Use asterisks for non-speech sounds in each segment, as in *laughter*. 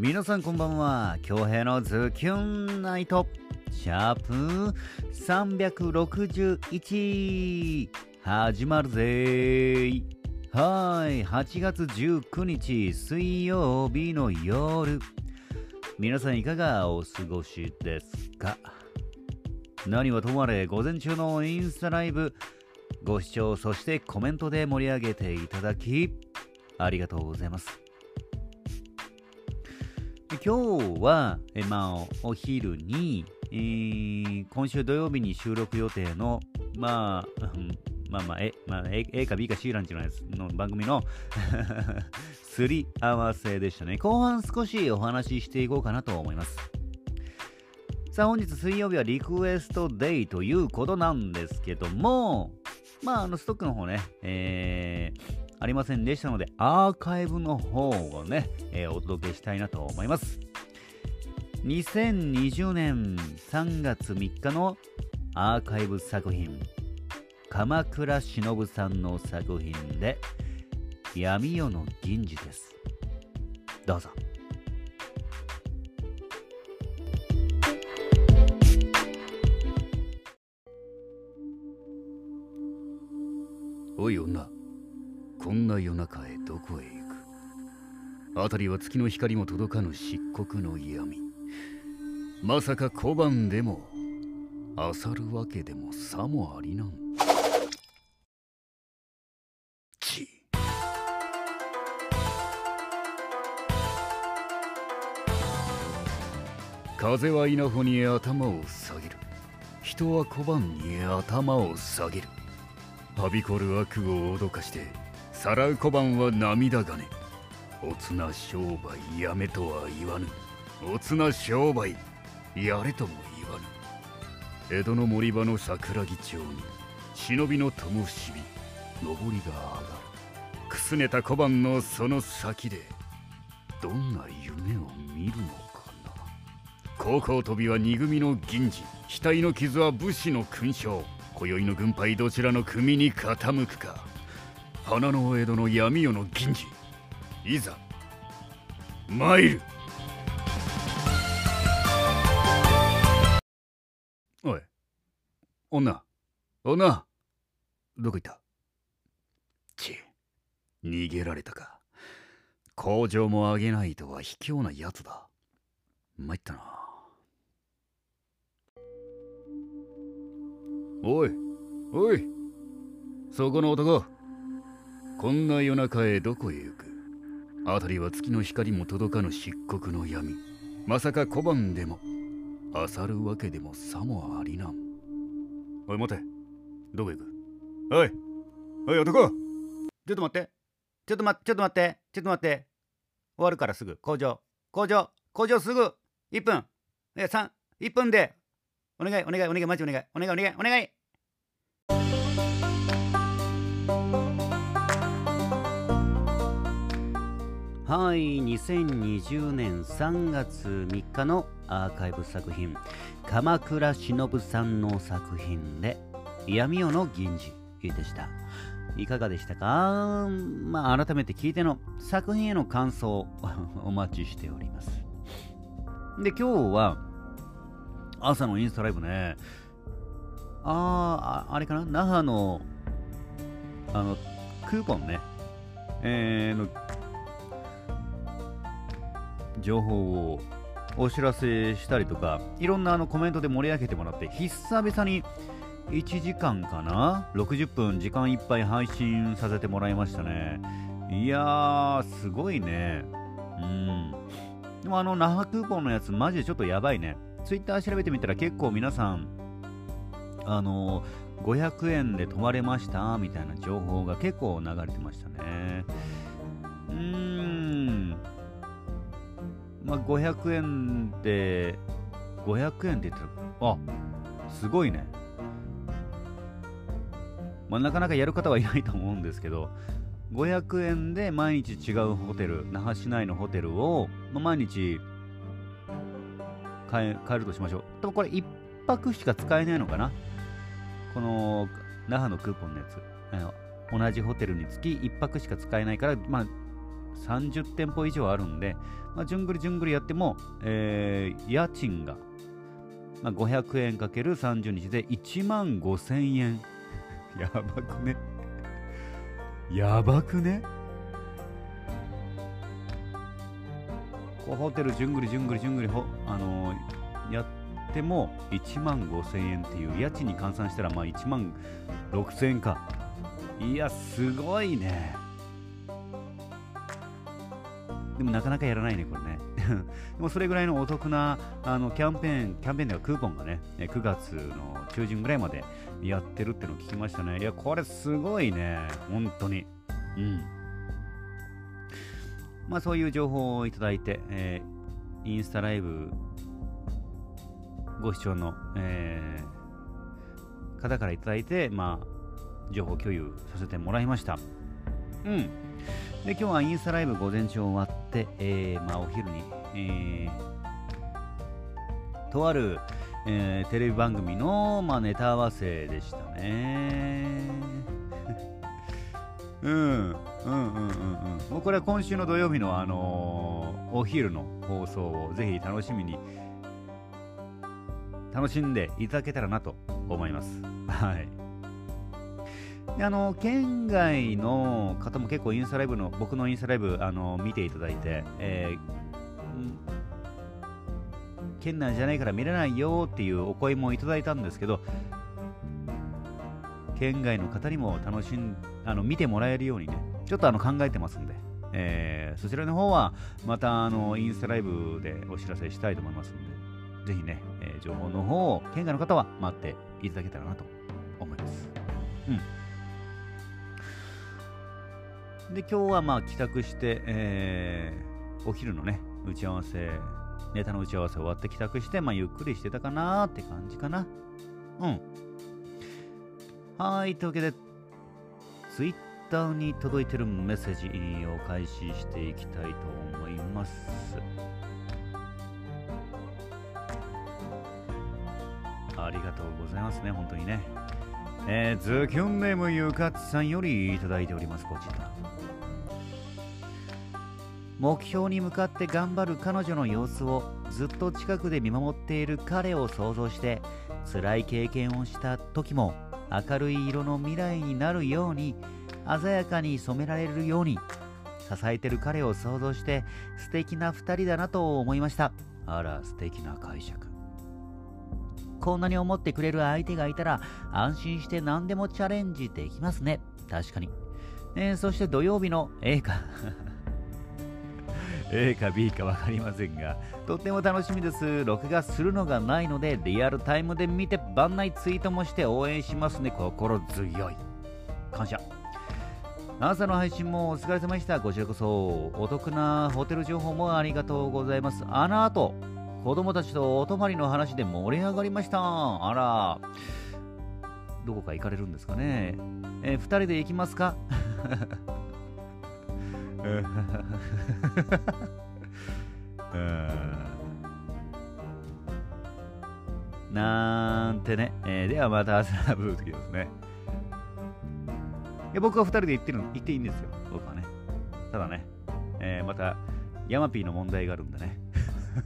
皆さんこんばんは。京平のズキュンナイト。シャープ361始まるぜ。ーはい。8月19日水曜日の夜。皆さんいかがお過ごしですか？何はともあれ午前中のインスタライブ。ご視聴そしてコメントで盛り上げていただきありがとうございます。今日は、えまあ、お昼に、えー、今週土曜日に収録予定の、まあ、まあまあ、え、まあ、A, A か B か C ランチのやつの番組の *laughs* すり合わせでしたね。後半少しお話ししていこうかなと思います。さあ、本日水曜日はリクエストデイということなんですけども、まあ、あの、ストックの方ね、えー、ありませんでしたので、アーカイブの方をね、えー、お届けしたいなと思います。2020年3月3日のアーカイブ作品鎌倉忍さんの作品で闇夜の銀次です。どうぞ。おい女。こんな夜中へどこへ行く？辺りは月の光も届かぬ漆黒の闇。まさか小判でも漁るわけでもさもありなん。風は稲穂に頭を下げる。人は小判に頭を下げる。はびこる悪を脅かしてさらう小判は涙金おつな商売やめとは言わぬ。おつな商売やれとも言わぬ。江戸の森場の桜木町に忍びの灯火上りが上がる。くすねた小判のその先でどんな夢を見るのかな。高校飛びは二組の銀次額の傷は武士の勲章。今宵の軍配どちらの組に傾くか。花の江戸の闇夜の銀次。いざ参る。おい女女どこ行った？ち逃げられたか。工場も上げないとは卑怯なやつだ。参ったな。おいおいそこの男。こんな夜中へどこへ行く？辺りは月の光も届かぬ漆黒の闇。まさか小判でも。漁るわけでもさもありなん。おい待て。どこ行く？おい。おい男。ちょっと待って。ちょっと待って。ちょっと待って。ちょっと待って。終わるからすぐ。工場。工場。工場すぐ。1分。え3 1分で。お願いお願いお願いマジお願い。お願いお願いお願い。はい2020年3月3日のアーカイブ作品。鎌倉忍さんの作品で闇夜の銀次でした。いかがでしたか？まあ改めて聞いての作品への感想を *laughs* お待ちしております。で今日は朝のインスタライブね。あああれかな？那覇のあのクーポンね。えー、の情報をお知らせしたりとか、いろんなあのコメントで盛り上げてもらって、久々に1時間かな ?60 分時間いっぱい配信させてもらいましたね。いやー、すごいね。うん。でもあの、那覇空港のやつ、マジでちょっとやばいね。ツイッター調べてみたら結構皆さん、あのー、500円で泊まれましたみたいな情報が結構流れてましたね。うーん。まあ、500円で、500円って言ったら、あすごいね。まあ、なかなかやる方はいないと思うんですけど、500円で毎日違うホテル、那覇市内のホテルを、まあ、毎日買え買えるとしましょう。多分これ1泊しか使えないのかな？この那覇のクーポンのやつ。同じホテルにつき1泊しか使えないから、まあ、30店舗以上あるんで、まあ、じゅんぐりじゅんぐりやっても、えー家賃が、まあ、500円かける30日で1万5000円。*laughs* やばくね。やばくね。こうホテルじゅんぐりじゅんぐりじゅんぐりほ、あのーやっても1万5000円っていう家賃に換算したらまあ1万6000円か。いやすごいね。でもなかなかやらないねこれね。*laughs* でもそれぐらいのお得なあのキャンペーンキャンペーンではクーポンがね9月の中旬ぐらいまでやってるってのを聞きましたね。いやこれすごいね。本当に。うん。まあそういう情報をいただいて、えーインスタライブご視聴の、えー方からいただいて、まあ、情報共有させてもらいました。うん。で、今日はインスタライブ午前中終わって、えーまあ、お昼に、えーとある、えーテレビ番組の、まあ、ネタ合わせでしたね。*laughs* うん、うん、うん、うん、うん。もうこれは今週の土曜日の、あのーお昼の放送をぜひ楽しみに楽しんでいただけたらなと思います。はい。あの県外の方も結構インスタライブの僕のインスタライブあの見ていただいて、えー県内じゃないから見れないよっていうお声もいただいたんですけど県外の方にも楽しんあの見てもらえるようにねちょっとあの考えてますんで、えーそちらの方はまたあのインスタライブでお知らせしたいと思いますのでぜひね、えー情報の方を県外の方は待っていただけたらなと思います。うん。で、今日はまあ帰宅して、えーお昼のね、打ち合わせ、ネタの打ち合わせ終わって帰宅して、まあゆっくりしてたかなって感じかな。うん。はい、というわけで、ツイッターに届いてるメッセージを開始していきたいと思います。ありがとうございますね、本当にね。えー、ズキュンネームゆかつさんよりいただいております、こちら。目標に向かって頑張る彼女の様子をずっと近くで見守っている彼を想像して辛い経験をした時も明るい色の未来になるように鮮やかに染められるように支えてる彼を想像して素敵な2人だなと思いました。あら素敵な解釈。こんなに思ってくれる相手がいたら安心して何でもチャレンジできますね。確かに、えーそして土曜日の A か A か B か分かりませんがとっても楽しみです。録画するのがないのでリアルタイムで見て番内ツイートもして応援しますね。心強い。感謝。朝の配信もお疲れ様でした。こちらこそお得なホテル情報もありがとうございます。あの後子供たちとお泊まりの話で盛り上がりました。あら。どこか行かれるんですかね。えー、2人で行きますか？うん *laughs* なんてね、えーではまた朝ラブー時ですね。いや僕は2人で行ってるの行っていいんですよ、僕はね。ただね、えーまたヤマピーの問題があるんでね。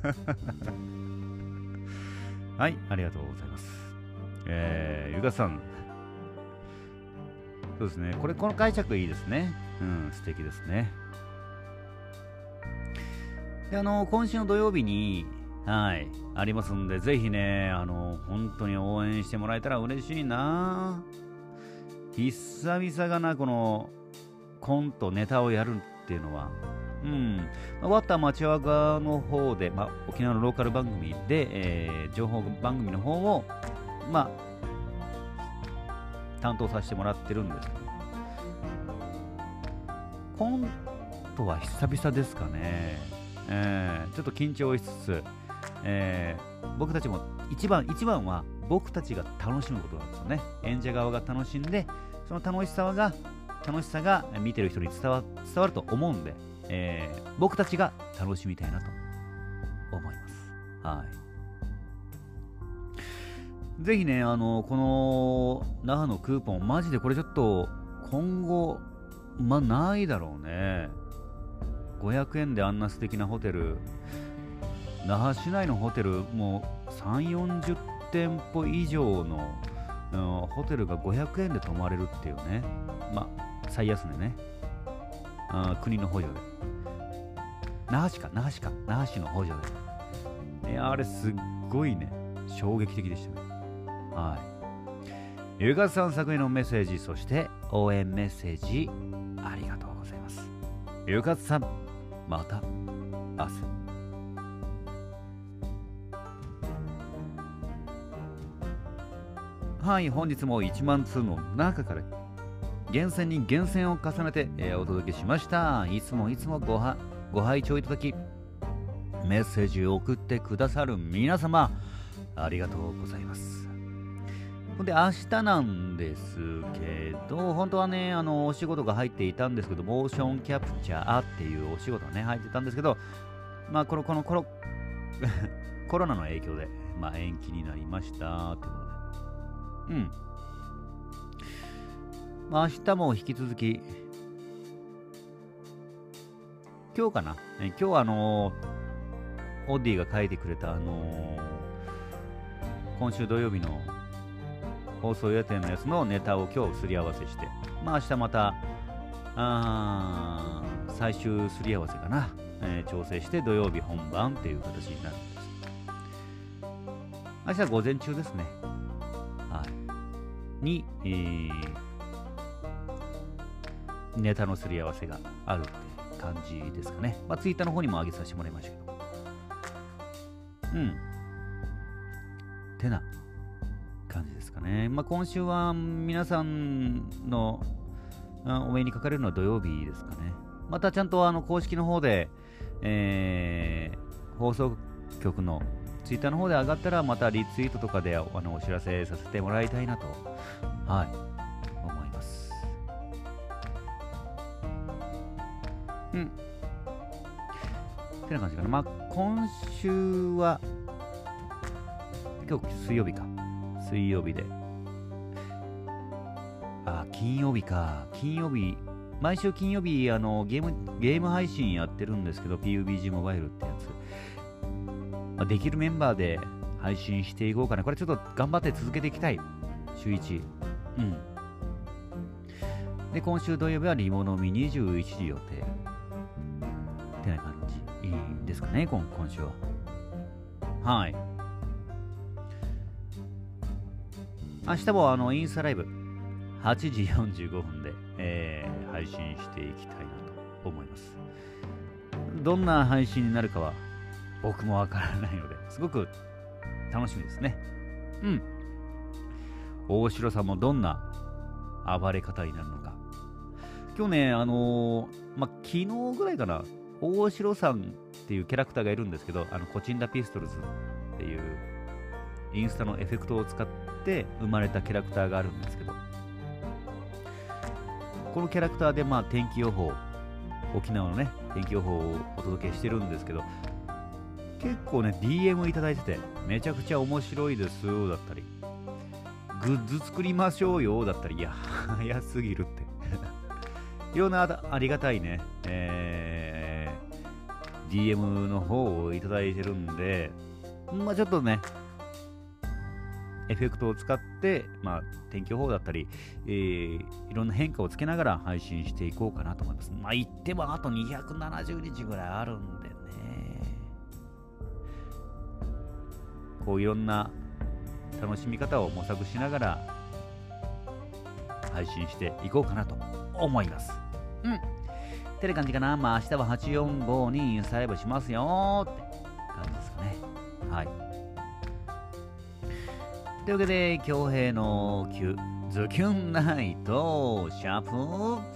*laughs* はい、ありがとうございます。えー、ゆかさん。そうですね、これ、この解釈いいですね。うん、素敵ですね。で、あの、今週の土曜日に、はい、ありますんで、ぜひね、あの、本当に応援してもらえたら嬉しいな。久々がな、この、コント、ネタをやるっていうのは、うん、終わった町和賀の方で、まあ、沖縄のローカル番組で、えー情報番組の方を、まあ、担当させてもらってるんです、コントは久々ですかね。えーちょっと緊張しつつ、えー僕たちも一番一番は僕たちが楽しむことなんですよね。演者側が楽しんで、その楽しさが楽しさが見てる人に伝わ伝わると思うんで、えー僕たちが楽しみたいなと思います。はい。ぜひね、あの、この那覇のクーポン、マジでこれちょっと今後、まあないだろうね。500円であんな素敵なホテル。那覇市内のホテルもう3 4 0店舗以上の、うん、ホテルが500円で泊まれるっていうね。まあ最安値ね。あ国の補助で。那覇市か。那覇市か。那覇市の補助で。いやあれすっごいね。衝撃的でしたね。はい。ゆかさん作へのメッセージそして応援メッセージありがとうございます。ゆかさん。また明日。はい本日も1万通の中から厳選に厳選を重ねて、えー、お届けしました。いつもいつもごはご拝聴いただきメッセージを送ってくださる皆様ありがとうございます。ほんで明日なんですけど本当はねあのお仕事が入っていたんですけどモーションキャプチャーっていうお仕事がね入ってたんですけどまあこのこのコロ *laughs* コロナの影響で、まあ、延期になりましたということでうん。まあ、明日も引き続き、今日かな、え今日はあのー、オッディが書いてくれた、あのー、今週土曜日の放送予定のやつのネタを今日すり合わせして、まあ明日また、あ最終すり合わせかな、えー、調整して土曜日本番っていう形になるんです。明日は午前中ですね。はいに、えー、ネタのすり合わせがあるって感じですかね。まあ、ツイッターの方にも上げさせてもらいましたけど。うん。てなですかね。まあ、今週は皆さんのお目にかかれるのは土曜日ですかね。またちゃんとあの公式の方で、えー、放送局のツイッターの方で上がったらまたリツイートとかであのお知らせさせてもらいたいなと、はい、思います。うん。ってな感じかな。まあ、今週は、今日水曜日か。水曜日で。あ、金曜日か。金曜日、毎週金曜日、あの、ゲーム、ゲーム配信やってるんですけど、PUBG モバイルってやつ。まあ、できるメンバーで配信していこうかな。これちょっと頑張って続けていきたい。週1。うん。で、今週土曜日はリモのみ21時予定。ってな感じ。いいですかね、今今週は。はい。明日もあのインスタライブ8時45分で、えー、配信していきたいなと思います。どんな配信になるかは僕もわからないので、すごく楽しみですね。うん。大城さんもどんな暴れ方になるのか。今日ね、あのー、ま昨日ぐらいかな、大城さんっていうキャラクターがいるんですけど、あのコチンダピストルズっていうインスタのエフェクトを使って生まれたキャラクターがあるんですけど、このキャラクターでまあ天気予報、沖縄のね、天気予報をお届けしてるんですけど、結構ね、DM いただいてて、めちゃくちゃ面白いですだったり、グッズ作りましょうよだったり、いや、早すぎるって。*laughs* いろんなありがたいね、えー、DM の方をいただいてるんで、まあちょっとね、エフェクトを使って、まあ、天気予報だったり、えー、いろんな変化をつけながら配信していこうかなと思います。まあ、言ってもあと270日ぐらいあるんでこういろんな楽しみ方を模索しながら配信していこうかなと思います。うん。ってな感じかな？まあ明日は845にインスタライブしますよって感じですかね。はい。というわけで、京平の9、ズキュンナイト、シャープ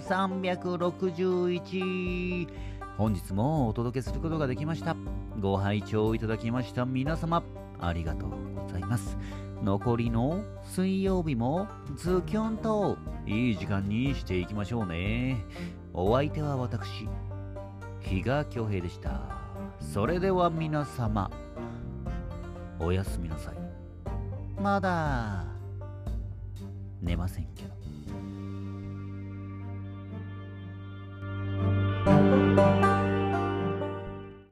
361。本日もお届けすることができました。ご拝聴いただきました皆様、ありがとうございます。残りの水曜日もズキュンといい時間にしていきましょうね。お相手は私、比嘉恭平でした。それでは皆様、おやすみなさい。まだ寝ませんけど。